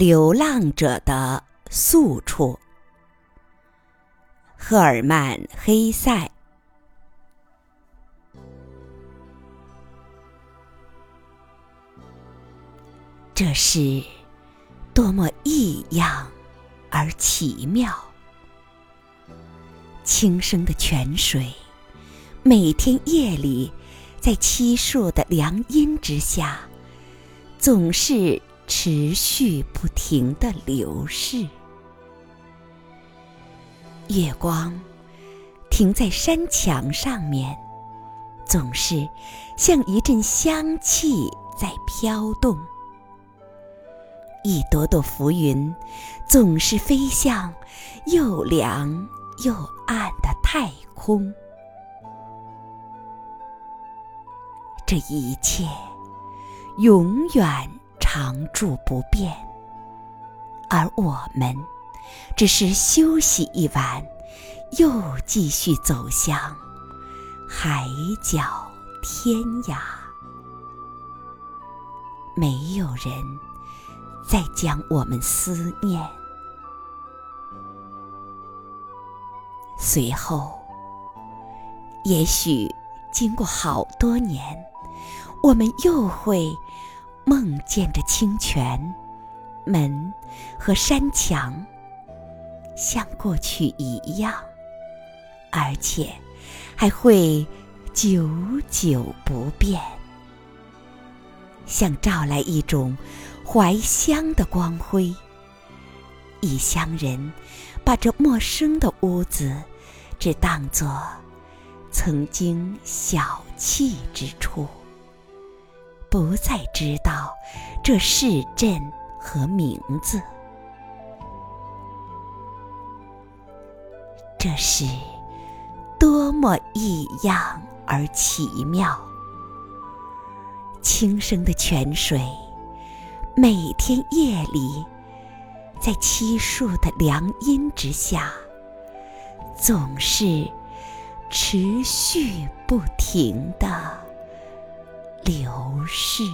流浪者的宿处。赫尔曼·黑塞。这是多么异样而奇妙！轻声的泉水，每天夜里，在漆树的凉荫之下，总是持续不停的流逝。月光停在山墙上面，总是像一阵香气在飘动。一朵朵浮云，总是飞向又凉又暗的太空。这一切永远常驻不变，而我们只是休息一晚，又继续走向海角天涯。没有人。再将我们思念，随后，也许经过好多年，我们又会梦见着清泉、门和山墙，像过去一样，而且还会久久不变，像照来一种。怀乡的光辉，异乡人把这陌生的屋子只当作曾经小憩之处，不再知道这市镇和名字。这是多么异样而奇妙！轻声的泉水。每天夜里，在漆树的凉荫之下，总是持续不停的流逝。